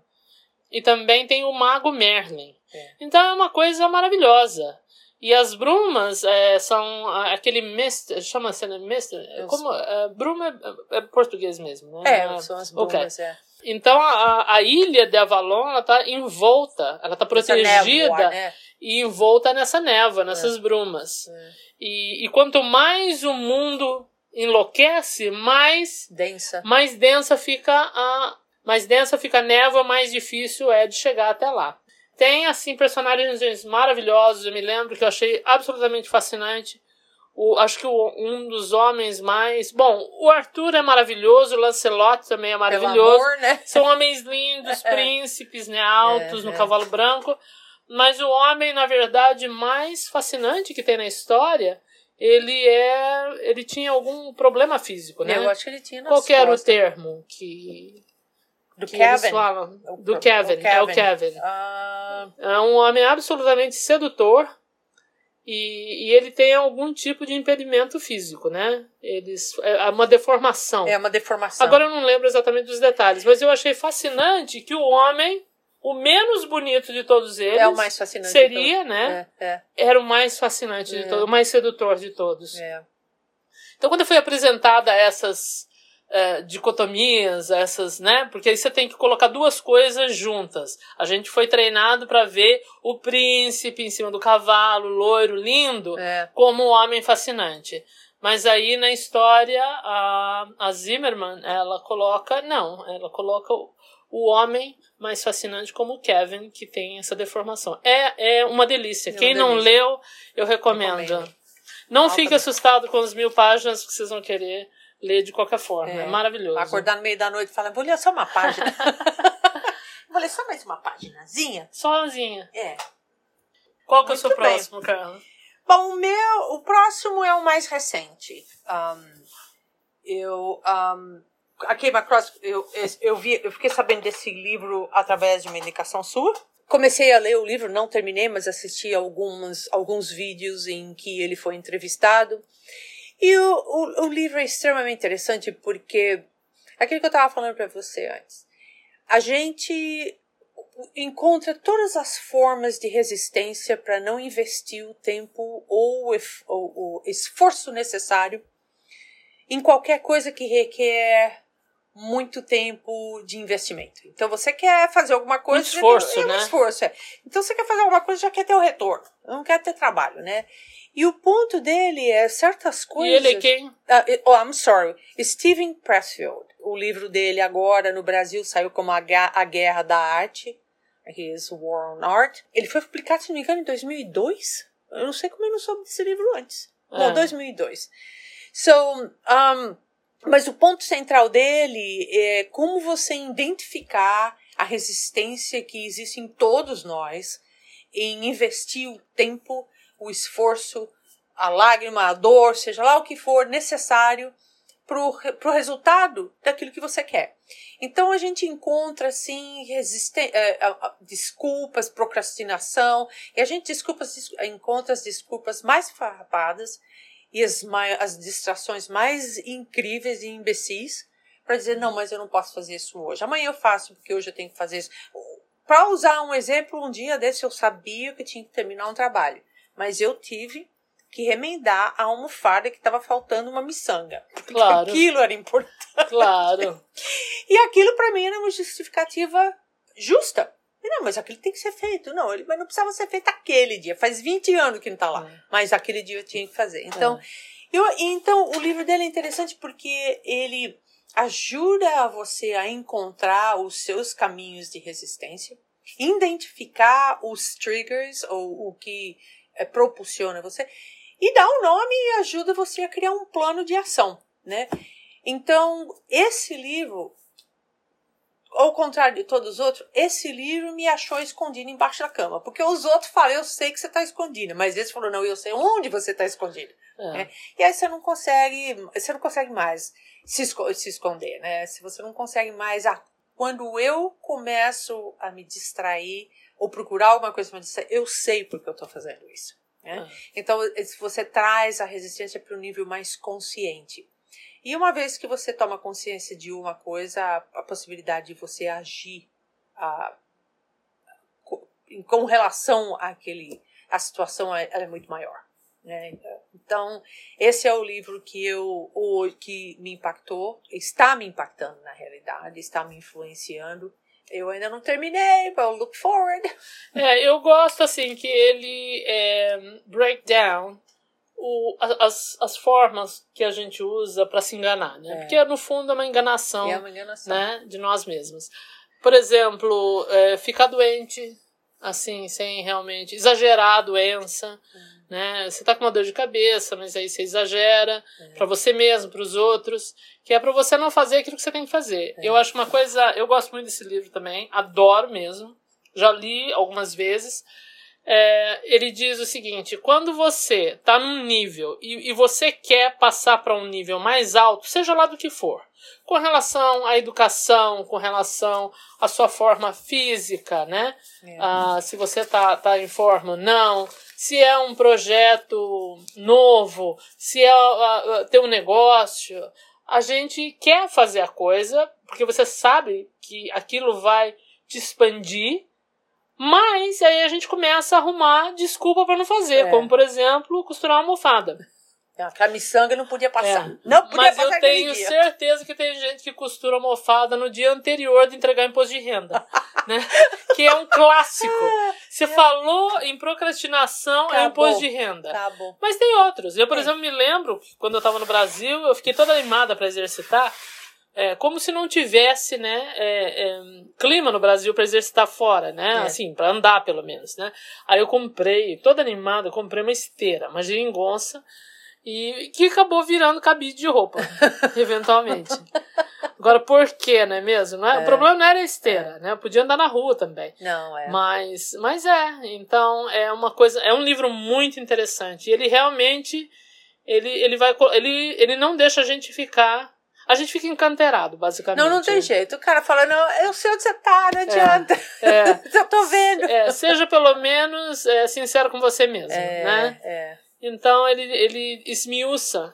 S1: E também tem o Mago Merlin.
S2: É.
S1: Então é uma coisa maravilhosa. E as brumas é, são aquele mister, chama-se né, mister?
S2: Eu
S1: Como, é, bruma é, é português mesmo, né?
S2: É,
S1: Não
S2: são as brumas, é.
S1: Então a, a ilha de Avalon ela tá envolta, ela tá protegida
S2: névoa, né?
S1: e envolta nessa névoa, nessas brumas.
S2: É.
S1: E, e quanto mais o mundo enlouquece, mais
S2: Densa.
S1: mais densa fica a mais densa fica a névoa, mais difícil é de chegar até lá. Tem assim personagens maravilhosos, eu me lembro que eu achei absolutamente fascinante. O, acho que o, um dos homens mais. Bom, o Arthur é maravilhoso, o Lancelot também é maravilhoso.
S2: amor, né?
S1: São homens lindos, príncipes, né, altos
S2: É,
S1: no
S2: é.
S1: cavalo branco. Mas o homem, na verdade, mais fascinante que tem na história, ele é. ele tinha algum problema físico, né?
S2: Eu acho que ele tinha
S1: Qual que era o termo que,
S2: Do
S1: que
S2: Kevin.
S1: falam?
S2: O-
S1: Do
S2: o
S1: Kevin, é o
S2: Kevin.
S1: Kevin.
S2: Ah,
S1: É um homem absolutamente sedutor e, e ele tem algum tipo de impedimento físico, né? Eles, é uma deformação.
S2: é uma deformação.
S1: Agora eu não lembro exatamente dos detalhes, mas eu achei fascinante que o homem, o menos bonito de todos eles,
S2: é o mais fascinante.
S1: seria,
S2: de
S1: né?
S2: todos. É,
S1: Era o mais fascinante de
S2: É.
S1: todos, o mais sedutor de todos.
S2: é, é.
S1: Então, quando foi apresentada essas eh, dicotomias, essas, né? Porque aí você tem que colocar duas coisas juntas. A gente foi treinado para ver o príncipe em cima do cavalo, loiro, lindo,
S2: É.
S1: como um homem fascinante. Mas aí na história, a, a Zimmerman, ela coloca, não, ela coloca o, o homem mais fascinante como o Kevin, que tem essa deformação. É, é uma delícia.
S2: É uma
S1: Quem não
S2: delícia.
S1: leu, eu recomendo.
S2: Recomendo.
S1: Não
S2: Altamente.
S1: fique assustado com as mil páginas que vocês vão querer ler de qualquer forma. É, é maravilhoso.
S2: Acordar no meio da noite e falar, vou ler só uma página. vou ler só mais uma páginazinha.
S1: Sozinha.
S2: É.
S1: Qual que é o seu próximo, Carla?
S2: Bom, o meu, o próximo é o mais recente. Um, eu, um, a Kay Macross, eu, eu, vi, eu fiquei sabendo desse livro através de uma indicação sua. Comecei a ler o livro, não terminei, mas assisti alguns, alguns vídeos em que ele foi entrevistado. E o, o, o livro é extremamente interessante porque aquilo que eu estava falando para você antes. A gente encontra todas as formas de resistência para não investir o tempo ou o, esforço necessário em qualquer coisa que requer muito tempo de investimento. Então você quer fazer alguma coisa,
S1: um esforço,
S2: é
S1: né?
S2: Um esforço, é. Então você quer fazer alguma coisa, já quer ter o retorno, não quer ter trabalho, né? E o ponto dele é certas coisas.
S1: E ele é quem? Uh,
S2: oh, I'm sorry, Steven Pressfield. O livro dele agora no Brasil saiu como a, a Guerra da Arte. His War on Art. Ele foi publicado, se não me engano, em 2002. Eu não sei como eu não soube desse livro antes. É. Não, 2002. So, um, mas o ponto central dele é como você identificar a resistência que existe em todos nós em investir o tempo, o esforço, a lágrima, a dor, seja lá o que for necessário para o resultado daquilo que você quer. Então a gente encontra assim é, desculpas, procrastinação, e a gente desculpa, encontra as desculpas mais farrapadas e as, as distrações mais incríveis e imbecis para dizer, não, mas eu não posso fazer isso hoje. Amanhã eu faço, porque hoje eu tenho que fazer isso. Para usar um exemplo, um dia desse eu sabia que tinha que terminar um trabalho, mas eu tive que remendar a almofada que estava faltando uma miçanga.
S1: Claro.
S2: Aquilo era importante.
S1: Claro.
S2: E aquilo para mim era uma justificativa justa. Não, mas aquilo tem que ser feito. Não, ele, mas não precisava ser feito aquele dia. Faz 20 anos que não está lá. É. Mas aquele dia eu tinha que fazer. Então, é. eu, então, o livro dele é interessante porque ele ajuda você a encontrar os seus caminhos de resistência, identificar os triggers ou o que é, propulsiona você e dá um nome e ajuda você a criar um plano de ação, né? Então, esse livro ao contrário de todos os outros, esse livro me achou escondido embaixo da cama. Porque os outros falam, eu sei que você está escondido. Mas esse falou, não, eu sei onde você está escondido. É. É. E aí você não consegue, você não consegue mais se, esco se esconder, né? Se você não consegue mais, ah, quando eu começo a me distrair ou procurar alguma coisa para distrair, eu sei porque eu estou fazendo isso. Né? É. Então, se você traz a resistência para um nível mais consciente. E uma vez que você toma consciência de uma coisa, a, a possibilidade de você agir a, com relação àquele, à situação é, é muito maior. Né? Então, esse é o livro que eu o, que me impactou, está me impactando na realidade, está me influenciando. Eu ainda não terminei, but look forward.
S1: É, eu gosto assim que ele é, break down o, as, as formas que a gente usa para se enganar, né? É. Porque no fundo é uma enganação,
S2: é uma enganação.
S1: Né, de nós mesmos. Por exemplo, é, ficar doente, assim, sem realmente exagerar a doença, hum. né? Você tá com uma dor de cabeça, mas aí você exagera é. para você mesmo, para os outros, que é para você não fazer aquilo que você tem que fazer. É. Eu acho uma coisa, eu gosto muito desse livro também, adoro mesmo. Já li algumas vezes é, ele diz o seguinte: quando você está num nível e, e, você quer passar para um nível mais alto, seja lá do que for, com relação à educação, com relação à sua forma física, né? É. Ah, se você está tá em forma, não. Se é um projeto novo, se é uh, ter um negócio, a gente quer fazer a coisa porque você sabe que aquilo vai te expandir mas aí a gente começa a arrumar desculpa para não fazer, é. como por exemplo, costurar uma almofada.
S2: A miçanga não podia passar. É. Não podia
S1: Mas
S2: passar
S1: eu tenho certeza que tem gente que costura almofada no dia anterior de entregar imposto de renda. né? Que é um clássico. Você é. falou em procrastinação, Acabou. é imposto de renda.
S2: Acabou.
S1: Mas tem outros. Eu, por exemplo, me lembro que quando eu estava no Brasil, eu fiquei toda animada para exercitar é, como se não tivesse né, é, é, clima no Brasil para exercitar fora, né? É. Assim, para andar pelo menos, né? Aí eu comprei, toda animada, comprei uma esteira, uma geringonça, E que acabou virando cabide de roupa, eventualmente. Agora, por quê, não é mesmo? Não é,
S2: É.
S1: O problema não era a esteira, né? Eu podia andar na rua também.
S2: Não, é.
S1: Mas, mas é, então é uma coisa, é um livro muito interessante. E ele realmente, ele, ele vai, ele, ele não deixa a gente ficar, a gente fica encanterado, basicamente.
S2: Não, não tem jeito. O cara fala, não, eu sei onde você tá, não adianta.
S1: É,
S2: eu tô vendo.
S1: é, seja pelo menos é, sincero com você mesmo,
S2: É,
S1: né?
S2: é.
S1: Então ele, ele esmiuça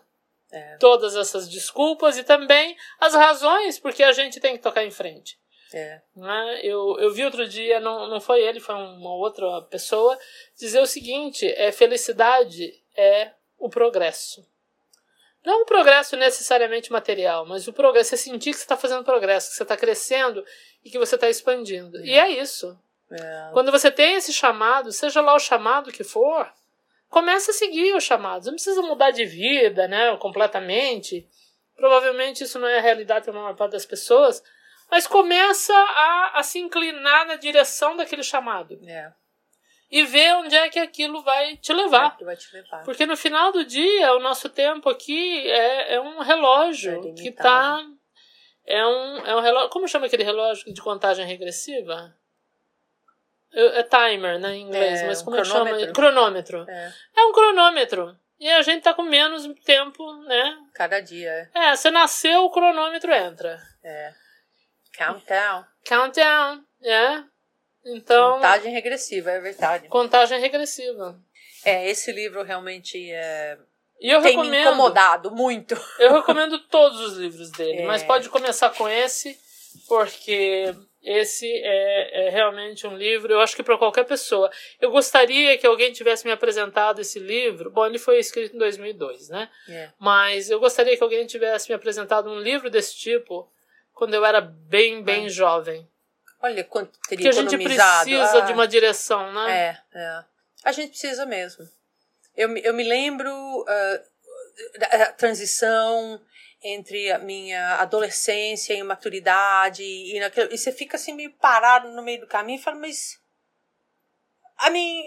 S2: É.
S1: todas essas desculpas e também as razões porque a gente tem que tocar em frente.
S2: É.
S1: né? Eu, eu vi outro dia, não, não foi ele, foi uma outra pessoa, dizer o seguinte: é felicidade é o progresso. Não o progresso necessariamente material, mas o progresso, você sentir que você está fazendo progresso, que você está crescendo e que você está expandindo. E é isso.
S2: É.
S1: Quando você tem esse chamado, seja lá o chamado que for, comece a seguir os chamados. Não precisa mudar de vida, né, completamente. Provavelmente isso não é a realidade para a maior parte das pessoas, mas começa a, a se inclinar na direção daquele chamado
S2: É.
S1: e ver onde é que aquilo vai te levar.
S2: Que vai te levar.
S1: Porque no final do dia, o nosso tempo aqui é, é um
S2: É
S1: relógio
S2: limitado.
S1: que tá. É um, é um relógio. Como chama aquele relógio de contagem regressiva? É é timer, né, em inglês,
S2: É,
S1: mas
S2: um
S1: como é chama?
S2: cronômetro.
S1: Cronômetro.
S2: É.
S1: É um cronômetro. E a gente tá com menos tempo, né?
S2: Cada dia.
S1: É, você nasceu, o cronômetro entra.
S2: É. Countdown.
S1: Countdown, é. Então,
S2: Contagem regressiva, é verdade.
S1: contagem regressiva.
S2: É, esse livro realmente é,
S1: E eu
S2: tem me
S1: recomendo.
S2: incomodado muito.
S1: Eu recomendo todos os livros dele,
S2: É.
S1: mas pode começar com esse, porque esse é, é realmente um livro, eu acho que para qualquer pessoa. Eu gostaria que alguém tivesse me apresentado esse livro. Bom, ele foi escrito em 2002, né?
S2: É.
S1: Mas eu gostaria que alguém tivesse me apresentado um livro desse tipo quando eu era bem, bem
S2: Ai.
S1: jovem.
S2: Olha quanto teria
S1: Porque a gente precisa
S2: Ah,
S1: de uma direção, né?
S2: É, é. A gente precisa mesmo. Eu, me- eu me lembro da da transição entre a minha adolescência e maturidade e, naquilo, e você fica assim meio parado no meio do caminho e fala, mas a mim,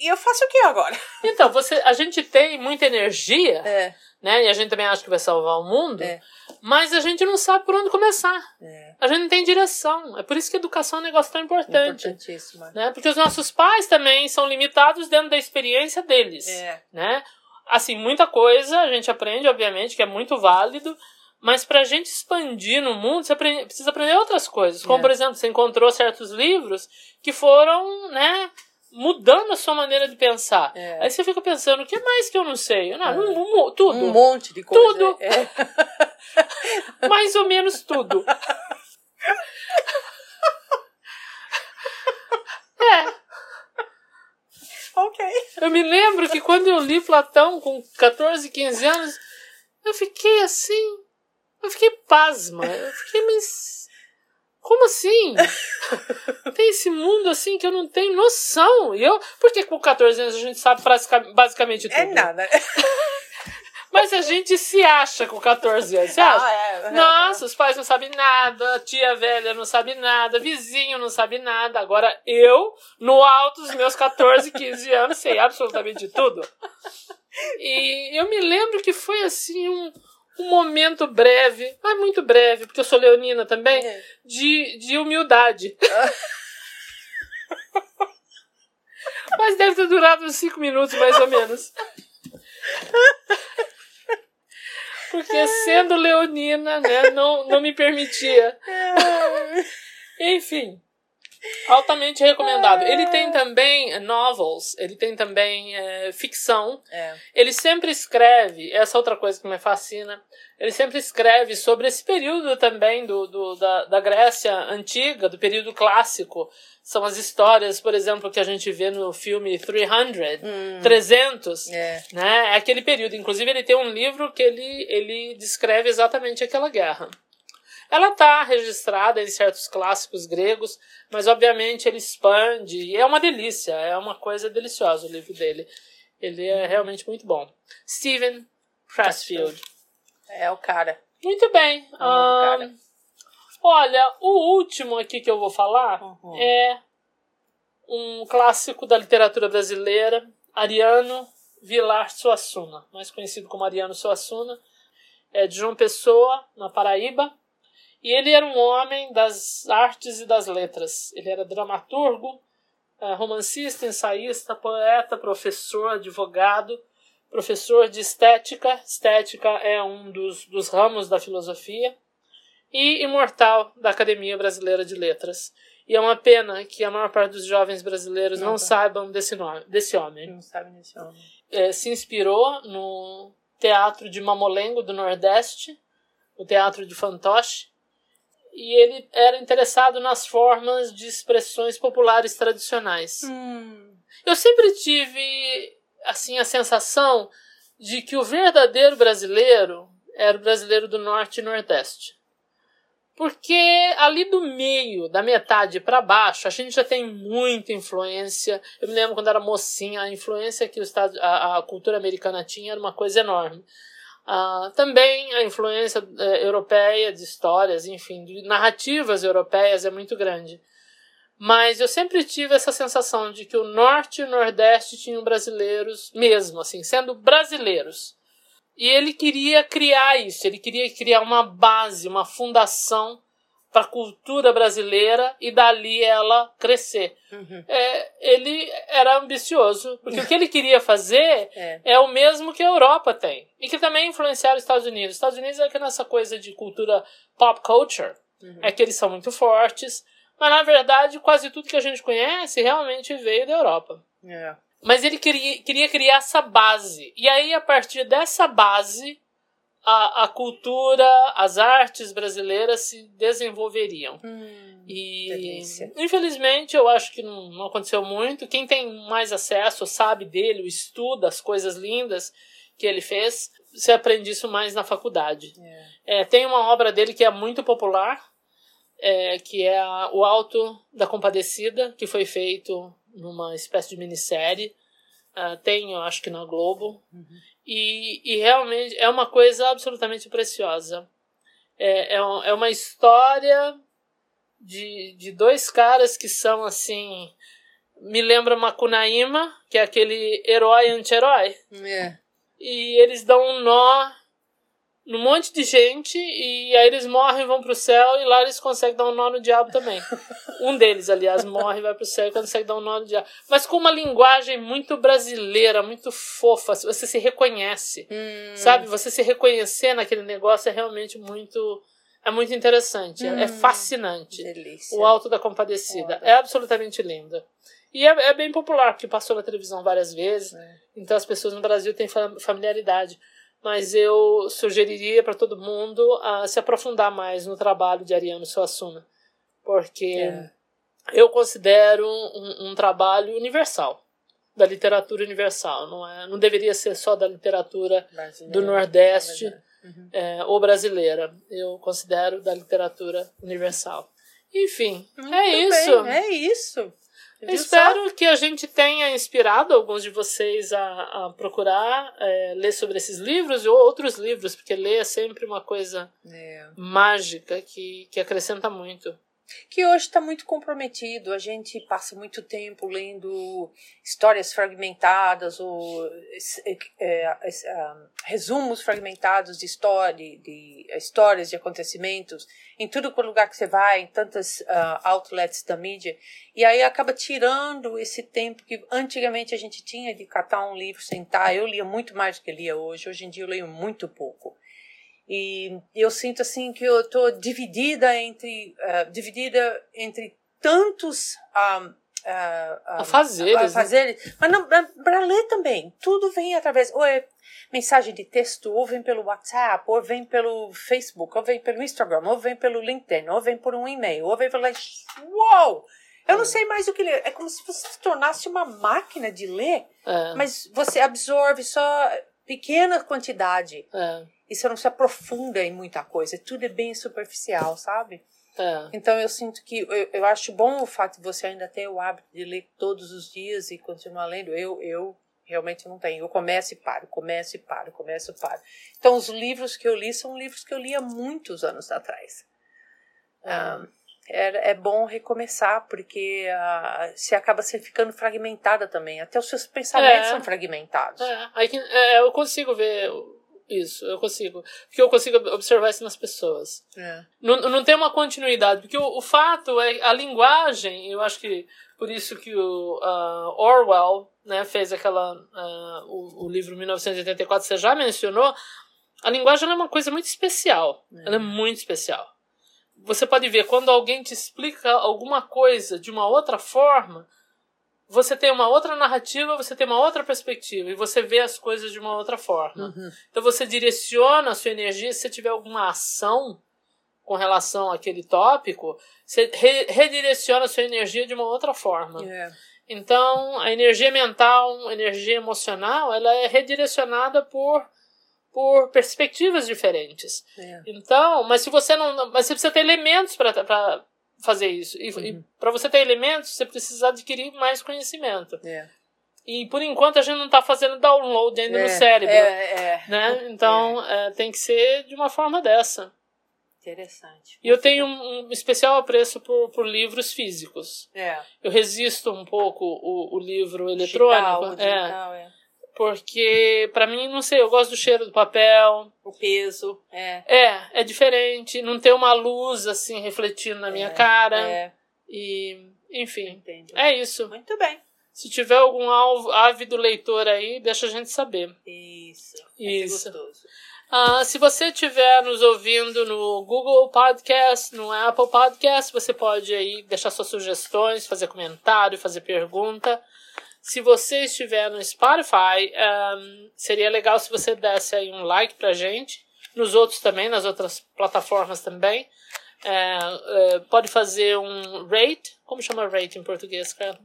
S2: e eu faço o que agora?
S1: Então, você, a gente tem muita energia,
S2: É,
S1: né? E a gente também acha que vai salvar o mundo,
S2: É.
S1: mas a gente não sabe por onde começar.
S2: é
S1: A gente não tem direção. É por isso que a educação é um negócio tão importante.
S2: importantíssimo.
S1: Né? Porque os nossos pais também são limitados dentro da experiência deles.
S2: É,
S1: Né? Assim, muita coisa a gente aprende, obviamente, que é muito válido, mas pra gente expandir no mundo, você aprende- precisa aprender outras coisas. Como,
S2: É.
S1: por exemplo, você encontrou certos livros que foram, né, mudando a sua maneira de pensar.
S2: É.
S1: Aí você fica pensando, o que mais que eu não sei? Não,
S2: É.
S1: não- não- tudo.
S2: um monte de coisa.
S1: Tudo.
S2: É.
S1: Mais ou menos tudo. É,
S2: Ok.
S1: eu me lembro que quando eu li Platão com 14, 15 anos, eu fiquei assim. Eu fiquei pasma. Eu fiquei, mas. Como assim? Tem esse mundo assim que eu não tenho noção. E eu. Porque com 14 anos a gente sabe basicamente tudo.
S2: É nada.
S1: Mas a gente se acha com 14 anos. Você acha?
S2: Ah, é.
S1: Nossa, os pais não sabem nada, a tia velha não sabe nada, vizinho não sabe nada. Agora eu, no alto dos meus 14, 15 anos, sei absolutamente tudo. E eu me lembro que foi assim um, um momento breve, mas muito breve, porque eu sou leonina também,
S2: É.
S1: de, de humildade. mas deve ter durado uns 5 minutos, mais ou menos. Porque sendo leonina, né, não, não me permitia. Enfim, altamente recomendado. Ele tem também novels, ele tem também é, ficção.
S2: É.
S1: Ele sempre escreve, essa outra coisa que me fascina, ele sempre escreve sobre esse período também do, do, da, da Grécia antiga, do período clássico. São as histórias, por exemplo, que a gente vê no filme 300,
S2: Hum.
S1: 300,
S2: É.
S1: né? É aquele período. Inclusive, ele tem um livro que ele, ele descreve exatamente aquela guerra. Ela está registrada em certos clássicos gregos, mas obviamente ele expande e é uma delícia, é uma coisa deliciosa o livro dele. Ele é realmente muito bom. Steven Pressfield.
S2: É o cara.
S1: Muito bem.
S2: É um cara.
S1: olha, o último aqui que eu vou falar
S2: Uhum.
S1: é um clássico da literatura brasileira, Ariano, Vilar Suassuna, mais conhecido como Ariano Suassuna, é de João Pessoa, na Paraíba, e ele era um homem das artes e das letras. Ele era dramaturgo, é, romancista, ensaísta, poeta, professor, advogado, professor de estética. Estética é um dos, dos ramos da filosofia. E imortal da Academia Brasileira de Letras. E é uma pena que a maior parte dos jovens brasileiros não, não tá. saibam desse, nome, desse homem.
S2: Não sabem desse homem.
S1: É, se inspirou no Teatro de Mamolengo do Nordeste, o Teatro de Fantoche, e ele era interessado nas formas de expressões populares tradicionais.
S2: Hum.
S1: Eu sempre tive assim a sensação de que o verdadeiro brasileiro era o brasileiro do norte e nordeste. Porque ali do meio, da metade para baixo, a gente já tem muita influência. Eu me lembro quando era mocinha, a influência que o estado, a, a cultura americana tinha era uma coisa enorme. Uh, também a influência uh, europeia de histórias, enfim, de narrativas europeias é muito grande. Mas eu sempre tive essa sensação de que o norte e o nordeste tinham brasileiros mesmo, assim, sendo brasileiros. E ele queria criar isso, ele queria criar uma base, uma fundação para a cultura brasileira e dali ela crescer.
S2: Uhum.
S1: É, ele era ambicioso, porque o que ele queria fazer é. é. o mesmo que a Europa tem e que também influenciaram os Estados Unidos. Os Estados Unidos é que nessa coisa de cultura pop culture uhum. é que eles são muito fortes, mas na verdade quase tudo que a gente conhece realmente veio da Europa.
S2: É.
S1: Mas ele queria, queria criar essa base. E aí, a partir dessa base, a, a cultura, as artes brasileiras se desenvolveriam.
S2: Hum,
S1: e
S2: delícia.
S1: infelizmente eu acho que não, não, aconteceu muito. Quem tem mais acesso sabe dele, estuda as coisas lindas que ele fez. Você aprende isso mais na faculdade.
S2: É.
S1: É, tem uma obra dele que é muito popular, é, que é a, O Alto da Compadecida, que foi feito numa espécie de minissérie. Uh, tem, eu acho que na Globo.
S2: Uhum.
S1: E, e realmente é uma coisa absolutamente preciosa. É, é, é uma história de, de dois caras que são assim. Me lembra Macunaíma, que é aquele herói anti-herói.
S2: É.
S1: E eles dão um nó num monte de gente e aí eles morrem, vão pro céu e lá eles conseguem dar um nó no diabo também. um deles, aliás, morre, vai pro céu e consegue dar um nó no diabo. Mas com uma linguagem muito brasileira, muito fofa, você se reconhece.
S2: Hum.
S1: Sabe? Você se reconhecer naquele negócio é realmente muito é muito interessante, é hum. é fascinante.
S2: Delícia.
S1: O Alto da Compadecida. É absolutamente lindo. E é, é, bem popular, porque passou na televisão várias vezes,
S2: é.
S1: então as pessoas no Brasil têm familiaridade mas eu sugeriria para todo mundo a se aprofundar mais no trabalho de Ariano Suassuna, porque
S2: é.
S1: eu considero um, um, trabalho universal da literatura universal, não é? Não deveria ser só da literatura
S2: brasileira,
S1: do Nordeste
S2: uhum.
S1: é, ou brasileira. Eu considero da literatura universal. Enfim,
S2: Muito
S1: é isso.
S2: Bem, é isso.
S1: Espero só? que a gente tenha inspirado alguns de vocês a, a procurar é, ler sobre esses livros ou outros livros, porque ler é sempre uma coisa
S2: é.
S1: mágica que, que acrescenta muito
S2: que hoje está muito comprometido. A gente passa muito tempo lendo histórias fragmentadas ou é, é, é, resumos fragmentados de história, de, histórias de acontecimentos em tudo quanto lugar que você vai, em tantas uh, outlets da mídia, e aí acaba tirando esse tempo que antigamente a gente tinha de catar um livro, sentar. Eu lia muito mais do que lia hoje. Hoje em dia eu leio muito pouco. E eu sinto assim que eu estou dividida entre uh, dividida entre tantos um, uh,
S1: fazeres
S2: né? mas não para ler também. Tudo vem através ou é mensagem de texto, ou vem pelo WhatsApp, ou vem pelo Facebook, ou vem pelo Instagram, ou vem pelo LinkedIn, ou vem por um e-mail, ou vem pelo uau! Eu não é. sei mais o que ler. É como se você se tornasse uma máquina de ler,
S1: é.
S2: mas você absorve só pequena quantidade.
S1: É
S2: e você não se aprofunda em muita coisa, tudo é bem superficial, sabe?
S1: É.
S2: Então eu sinto que eu, eu acho bom o fato de você ainda ter o hábito de ler todos os dias e continuar lendo. Eu, eu realmente não tenho. Eu começo e paro, começo e paro, começo e paro. Então os livros que eu li são livros que eu li há muitos anos atrás.
S1: É.
S2: Um, é, é bom recomeçar, porque uh, você acaba se ficando fragmentada também. Até os seus pensamentos
S1: É.
S2: são fragmentados.
S1: É, aí que- é, eu consigo ver isso, eu consigo. Porque eu consigo observar isso nas pessoas.
S2: É.
S1: Não, não tem uma continuidade, porque o, o fato é a linguagem, eu acho que por isso que o ah, Orwell né, fez aquela ah, o, o livro 1984, você já mencionou, a linguagem é uma coisa muito especial. Ela é muito especial. Você pode ver, quando alguém te explica alguma coisa de uma outra forma, você tem uma outra narrativa, você tem uma outra perspectiva, e você vê as coisas de uma outra forma.
S2: Uhum.
S1: Então você direciona a sua energia, se você tiver alguma ação com relação àquele tópico, você re- redireciona a sua energia de uma outra forma.
S2: É.
S1: Então, a energia mental, a energia emocional, ela é redirecionada por, por perspectivas diferentes.
S2: É.
S1: Então, mas se você não. Mas você precisa ter elementos para fazer isso. E,
S2: Uhum.
S1: para você ter elementos, você precisa adquirir mais conhecimento.
S2: É.
S1: E por enquanto a gente não está fazendo download ainda
S2: É,
S1: no cérebro.
S2: É, é.
S1: Né? Então é, tem que ser de uma forma dessa.
S2: Interessante.
S1: E eu tenho um, um especial apreço por, por livros físicos. Eu resisto um pouco o, o livro eletrônico.
S2: Digital, digital, é.
S1: Porque para mim, não sei, eu gosto do cheiro do papel.
S2: O peso. É.
S1: É, é diferente. Não tem uma luz assim refletindo na minha cara.
S2: É.
S1: E, enfim,
S2: Entendo.
S1: é isso.
S2: Muito bem.
S1: Se tiver algum alvo- ávido leitor aí, deixa a gente saber.
S2: Isso.
S1: Isso.
S2: É gostoso.
S1: Ah, se você estiver nos ouvindo no Google Podcast, no Apple Podcast, você pode aí deixar suas sugestões, fazer comentário, fazer pergunta. Se você estiver no Spotify, ahm, seria legal se você desse aí um like pra gente. Nos outros também, nas outras plataformas também. É, é, pode fazer um rate. Como chama rate em português, cara?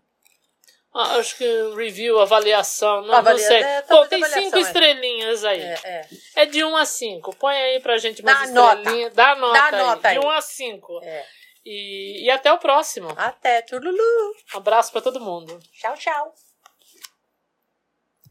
S1: Ah, acho que review, avaliação, não,
S2: Avalia-
S1: não sei.
S2: é,
S1: Pô, tem cinco
S2: é.
S1: estrelinhas aí.
S2: É, é.
S1: É de 1 a 5. Põe aí pra gente
S2: nota.
S1: estrelinhas. Dá nota,
S2: Dá
S1: aí.
S2: nota aí.
S1: De 1 a 5.
S2: é.
S1: E, e até o próximo.
S2: Até. Turulu.
S1: Um abraço pra todo mundo.
S2: Tchau, tchau.